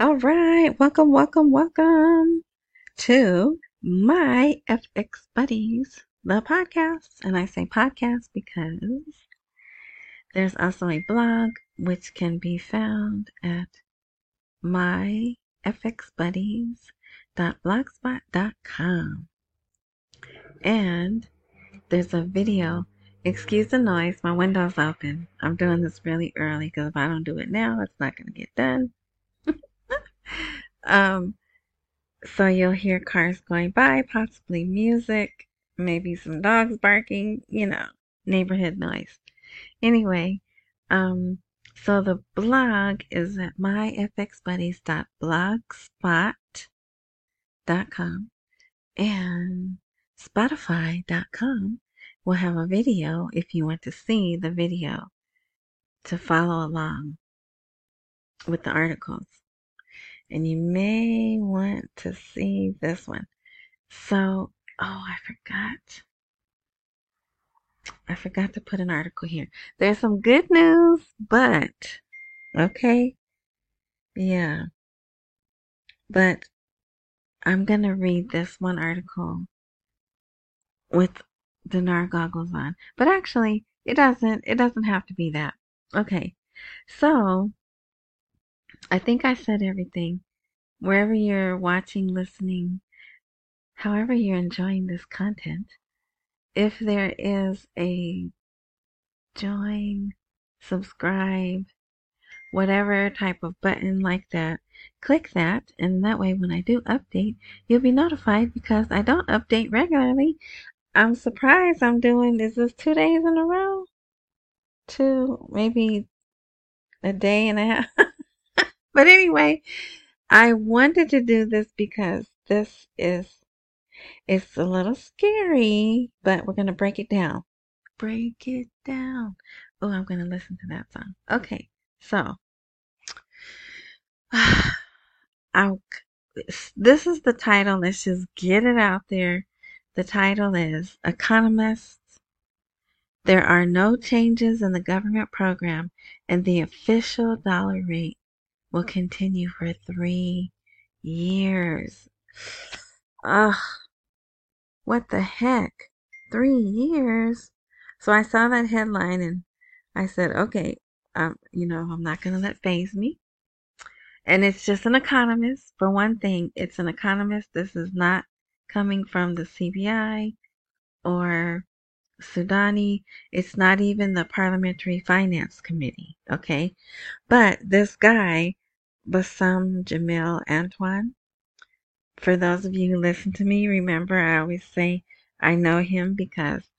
All right, welcome, welcome, welcome to my FX Buddies, the podcast. And I say podcast because there's also a blog which can be found at myfxbuddies.blogspot.com. And there's a video. Excuse the noise, my window's open. I'm doing this really early because if I don't do it now, it's not going to get done. Um, so you'll hear cars going by, possibly music, maybe some dogs barking, you know, neighborhood noise. Anyway, um, so the blog is at myfxbuddies.blogspot.com and spotify.com will have a video if you want to see the video to follow along with the articles and you may want to see this one. So, oh, I forgot. I forgot to put an article here. There's some good news, but okay. Yeah. But I'm going to read this one article with Dinar goggles on. But actually, it doesn't it doesn't have to be that. Okay. So, I think I said everything. Wherever you're watching, listening, however you're enjoying this content, if there is a join, subscribe, whatever type of button like that, click that, and that way when I do update, you'll be notified because I don't update regularly. I'm surprised I'm doing, is this two days in a row? Two, maybe a day and a half. But anyway, I wanted to do this because this is it's a little scary, but we're gonna break it down. Break it down. Oh, I'm gonna listen to that song. Okay, so I'll, this is the title. Let's just get it out there. The title is Economists. There are no changes in the government program and the official dollar rate will continue for three years. Ugh. What the heck? Three years? So I saw that headline and I said, okay, um, you know, I'm not going to let phase me. And it's just an economist. For one thing, it's an economist. This is not coming from the CBI or Sudani. It's not even the Parliamentary Finance Committee. Okay. But this guy Bassem Jamil Antoine. For those of you who listen to me, remember I always say I know him because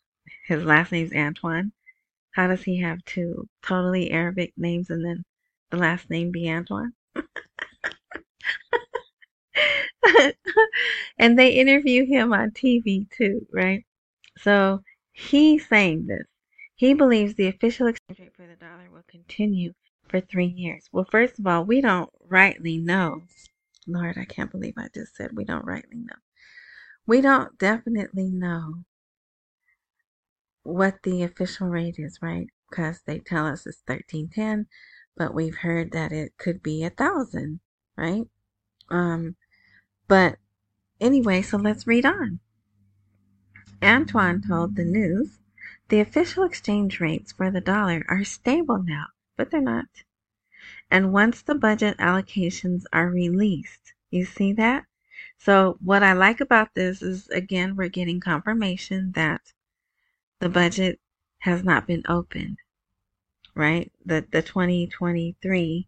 his last name's Antoine. How does he have two totally Arabic names and then the last name be Antoine? and they interview him on TV too, right? So he's saying this. He believes the official exchange rate for the dollar will continue for three years. Well, first of all, we don't rightly know. Lord, I can't believe I just said we don't rightly know. We don't definitely know what the official rate is, right? Because they tell us it's 1310, but we've heard that it could be a thousand, right? Um, but anyway, so let's read on. Antoine told the news the official exchange rates for the dollar are stable now but they're not. And once the budget allocations are released, you see that? So what I like about this is again we're getting confirmation that the budget has not been opened. Right? The the 2023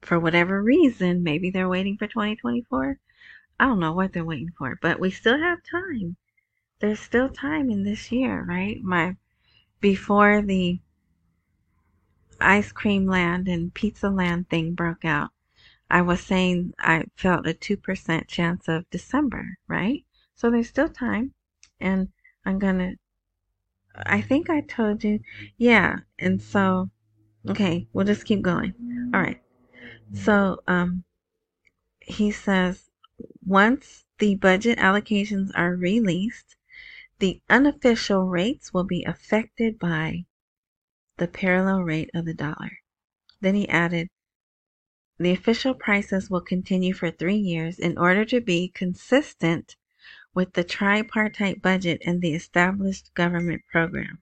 for whatever reason, maybe they're waiting for 2024. I don't know what they're waiting for, but we still have time. There's still time in this year, right? My before the ice cream land and pizza land thing broke out, I was saying I felt a 2% chance of December, right? So there's still time. And I'm going to, I think I told you, yeah. And so, okay, we'll just keep going. All right. So, um, he says once the budget allocations are released, the unofficial rates will be affected by the parallel rate of the dollar. Then he added, the official prices will continue for three years in order to be consistent with the tripartite budget and the established government program.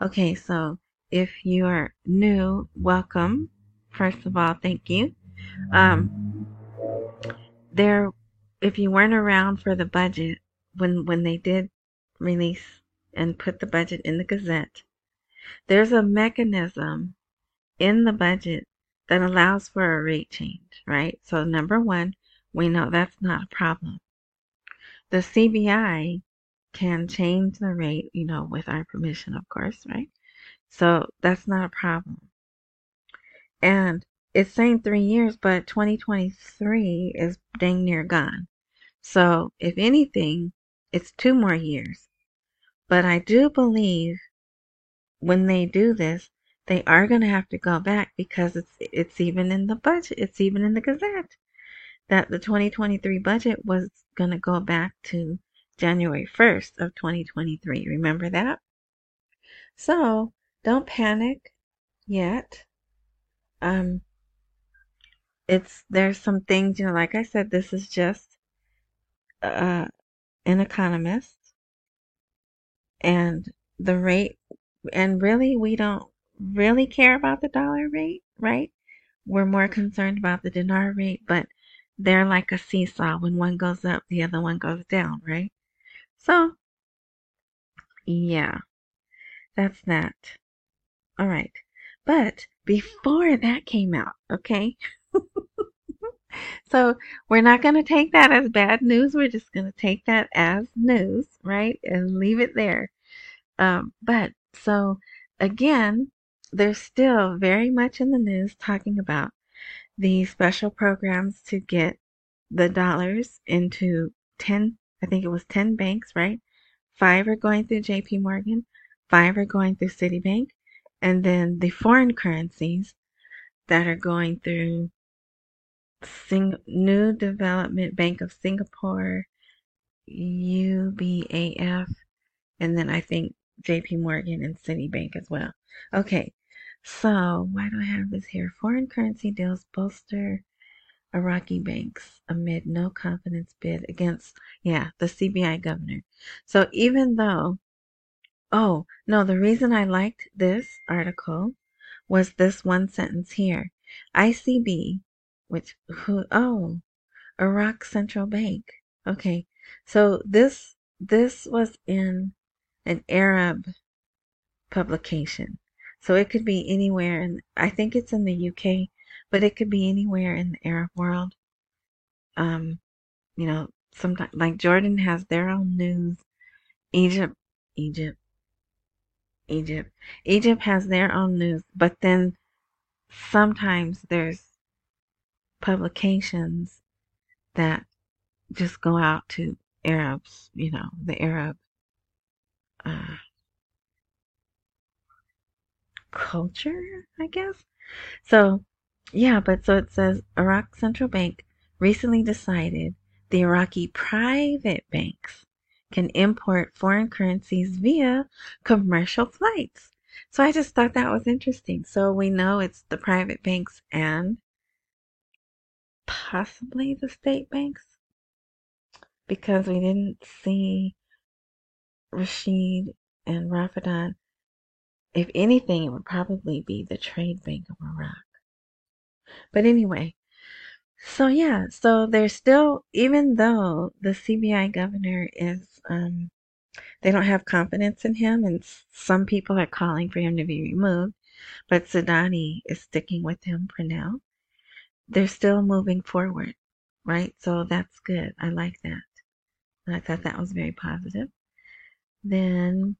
Okay, so if you are new, welcome. First of all, thank you. Um, there, if you weren't around for the budget when when they did release and put the budget in the Gazette, there's a mechanism in the budget that allows for a rate change, right? So number one, we know that's not a problem. The CBI can change the rate, you know, with our permission, of course, right? So that's not a problem. And it's saying three years, but 2023 is dang near gone. So if anything, it's two more years. But I do believe when they do this, they are going to have to go back because it's it's even in the budget, it's even in the Gazette that the 2023 budget was going to go back to January 1st of 2023. Remember that? So, don't panic yet. Um it's there's some things, you know, like I said this is just uh an economist and the rate and really we don't really care about the dollar rate, right? We're more concerned about the dinar rate, but they're like a seesaw. When one goes up, the other one goes down, right? So, yeah, that's that. All right. But before that came out, okay? so we're not going to take that as bad news. We're just going to take that as news, right? And leave it there. Um, but so again, they're still very much in the news talking about the special programs to get the dollars into 10, I think it was 10 banks, right? Five are going through JP Morgan, five are going through Citibank, and then the foreign currencies that are going through Sing- New Development Bank of Singapore, UBAF, and then I think JP Morgan and Citibank as well. Okay, so why do I have this here? Foreign currency deals bolster Iraqi banks amid no confidence bid against, yeah, the CBI governor. So even though, oh, no, the reason I liked this article was this one sentence here. ICB, which, who, oh, Iraq Central Bank. Okay, so this, this was in an Arab publication. So it could be anywhere, and I think it's in the UK, but it could be anywhere in the Arab world. Um, you know, sometimes like Jordan has their own news. Egypt, Egypt, Egypt, Egypt has their own news, but then sometimes there's publications that just go out to Arabs, you know, the Arab uh, culture, I guess. So, yeah, but so it says Iraq Central Bank recently decided the Iraqi private banks can import foreign currencies via commercial flights. So I just thought that was interesting. So we know it's the private banks and possibly the state banks because we didn't see Rashid and Rafidain if anything, it would probably be the Trade Bank of Iraq. But anyway, so yeah, so there's still, even though the CBI governor is, um, they don't have confidence in him, and some people are calling for him to be removed, but Sudani is sticking with him for now. They're still moving forward, right? So that's good. I like that. I thought that was very positive. Then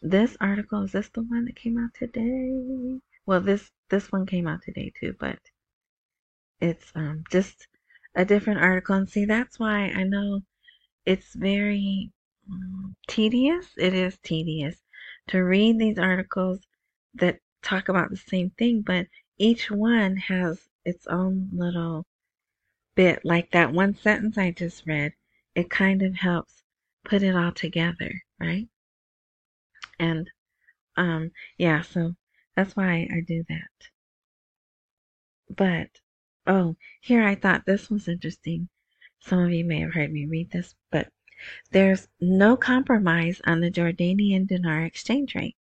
this article is this the one that came out today? Well, this this one came out today too, but it's um just a different article. And see, that's why I know it's very um, tedious. It is tedious to read these articles that talk about the same thing, but each one has its own little bit. Like that one sentence I just read, it kind of helps put it all together, right? And um, yeah, so that's why I do that. But Oh, here I thought this was interesting. Some of you may have heard me read this, but there's no compromise on the Jordanian dinar exchange rate.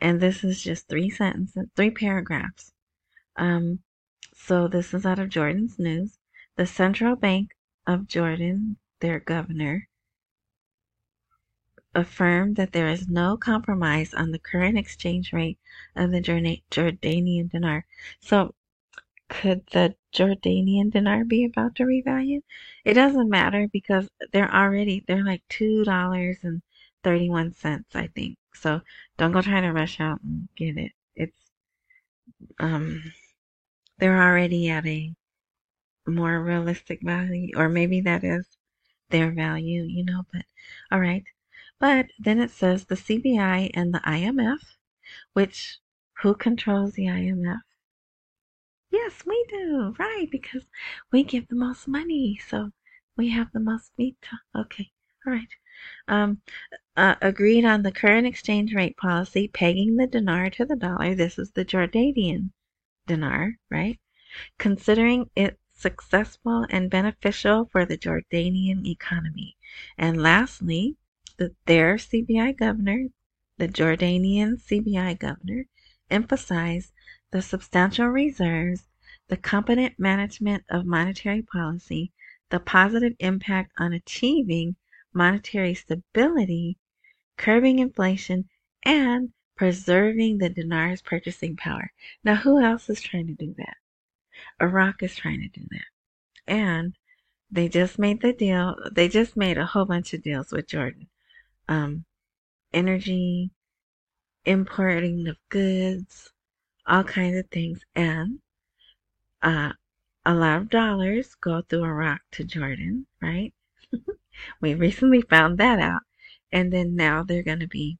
And this is just three sentences, three paragraphs. Um, so this is out of Jordan's news. The Central Bank of Jordan, their governor, affirmed that there is no compromise on the current exchange rate of the Jordanian dinar. So could the Jordanian dinar be about to revalue? It doesn't matter because they're already they're like two dollars and thirty one cents, I think. So don't go trying to rush out and get it. It's um they're already at a more realistic value, or maybe that is their value, you know, but all right. But then it says the CBI and the IMF, which who controls the IMF? Yes, we do, right? Because we give the most money, so we have the most veto. Okay, all right. Um, uh, agreed on the current exchange rate policy, pegging the dinar to the dollar. This is the Jordanian dinar, right? Considering it successful and beneficial for the Jordanian economy. And lastly, the, their CBI governor, the Jordanian CBI governor, emphasized the substantial reserves, the competent management of monetary policy, the positive impact on achieving monetary stability, curbing inflation, and preserving the dinar's purchasing power. Now, who else is trying to do that? Iraq is trying to do that. And they just made the deal, they just made a whole bunch of deals with Jordan. Um, energy, importing of goods, all kinds of things. And uh, a lot of dollars go through Iraq to Jordan, right? we recently found that out. And then now they're going to be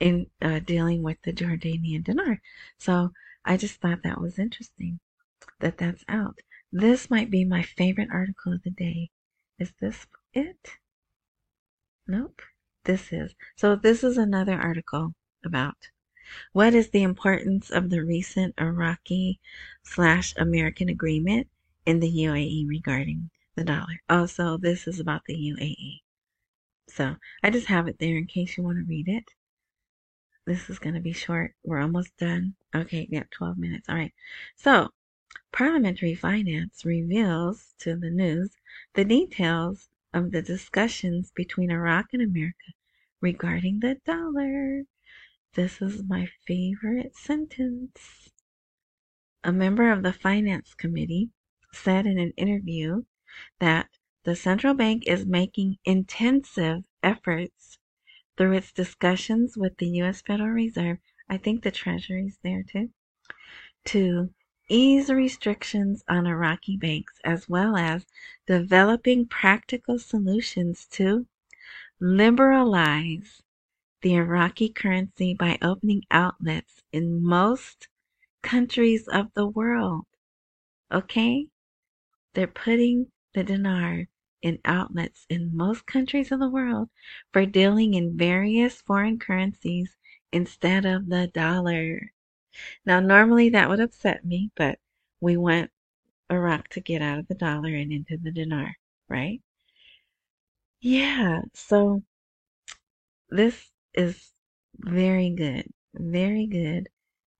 in uh, dealing with the Jordanian dinar. So I just thought that was interesting that that's out. This might be my favorite article of the day. Is this it? Nope. This is. So this is another article about what is the importance of the recent Iraqi slash American agreement in the UAE regarding the dollar? Oh, also, this is about the UAE. So I just have it there in case you want to read it. This is going to be short. We're almost done. Okay, yeah, 12 minutes. All right. So, Parliamentary Finance reveals to the news the details of the discussions between Iraq and America regarding the dollar. This is my favorite sentence. A member of the Finance Committee said in an interview that the central bank is making intensive efforts through its discussions with the U.S. Federal Reserve, I think the Treasury's there too, to ease restrictions on Iraqi banks as well as developing practical solutions to liberalize the Iraqi currency by opening outlets in most countries of the world. Okay? They're putting the dinar in outlets in most countries of the world for dealing in various foreign currencies instead of the dollar. Now, normally that would upset me, but we want Iraq to get out of the dollar and into the dinar, right? Yeah, so this is very good. Very good.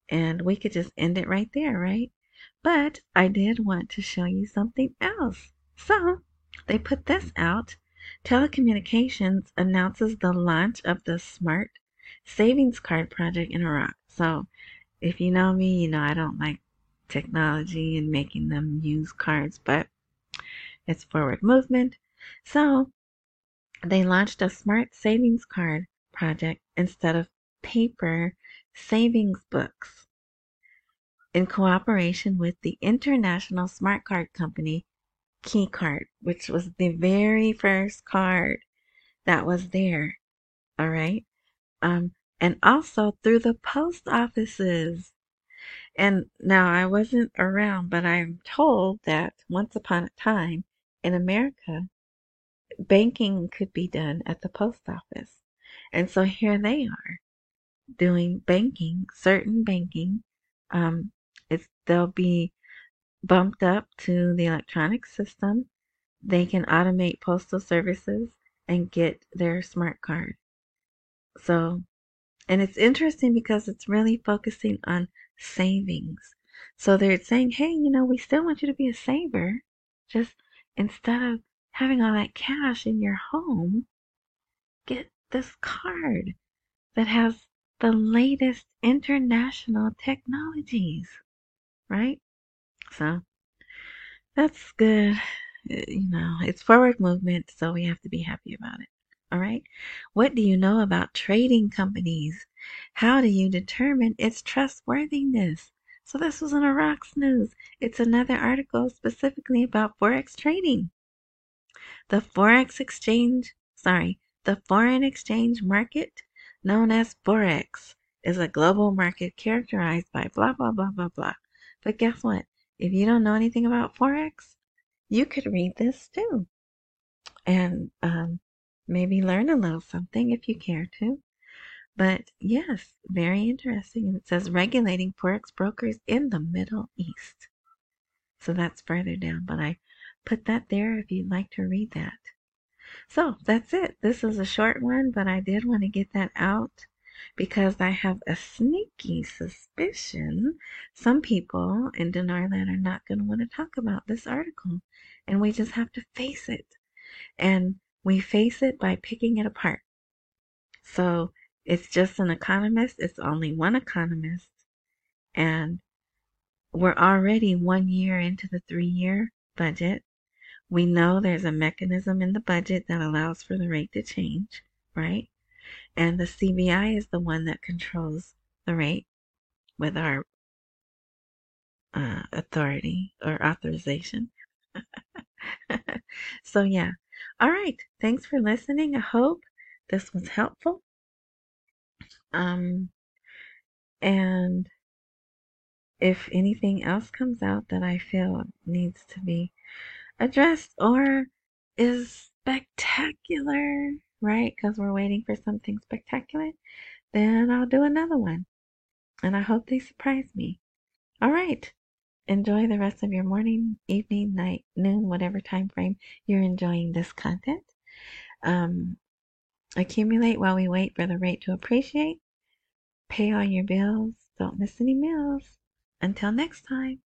And we could just end it right there, right? But I did want to show you something else. So they put this out. Telecommunications announces the launch of the Smart Savings Card project in Iraq. So if you know me, you know I don't like technology and making them use cards, but it's forward movement. So they launched a Smart Savings Card project instead of paper savings books in cooperation with the international smart card company Qi Card, which was the very first card that was there. All right. Um, and also through the post offices. And now I wasn't around, but I'm told that once upon a time in America, banking could be done at the post office. And so here they are doing banking, certain banking. Um, it's they'll be bumped up to the electronic system, they can automate postal services and get their smart card. So, and it's interesting because it's really focusing on savings. So they're saying, hey, you know, we still want you to be a saver. Just instead of having all that cash in your home, get this card that has the latest international technologies, right? So that's good. Uh, you know, it's forward movement, so we have to be happy about it. All right. What do you know about trading companies? How do you determine its trustworthiness? So this was in Iraq's news. It's another article specifically about forex trading. The forex exchange, sorry, the foreign exchange market, known as forex, is a global market characterized by blah blah blah blah blah. But guess what? If you don't know anything about forex, you could read this too, and um, maybe learn a little something if you care to. But yes, very interesting. And it says regulating forex brokers in the Middle East. So that's further down, but I put that there if you'd like to read that. So that's it. This is a short one, but I did want to get that out because I have a sneaky suspicion some people in Dinarland are not going to want to talk about this article. And we just have to face it. And we face it by picking it apart. So it's just an economist. It's only one economist. And we're already one year into the three year budget. We know there's a mechanism in the budget that allows for the rate to change, right? And the CBI is the one that controls the rate with our uh, authority or authorization. so, yeah. All right. Thanks for listening. I hope this was helpful. Um, and if anything else comes out that I feel needs to be addressed or is spectacular, right? Because we're waiting for something spectacular, then I'll do another one. And I hope they surprise me. All right. Enjoy the rest of your morning, evening, night, noon, whatever time frame you're enjoying this content. Um, accumulate while we wait for the rate to appreciate. Pay all your bills. Don't miss any meals. Until next time.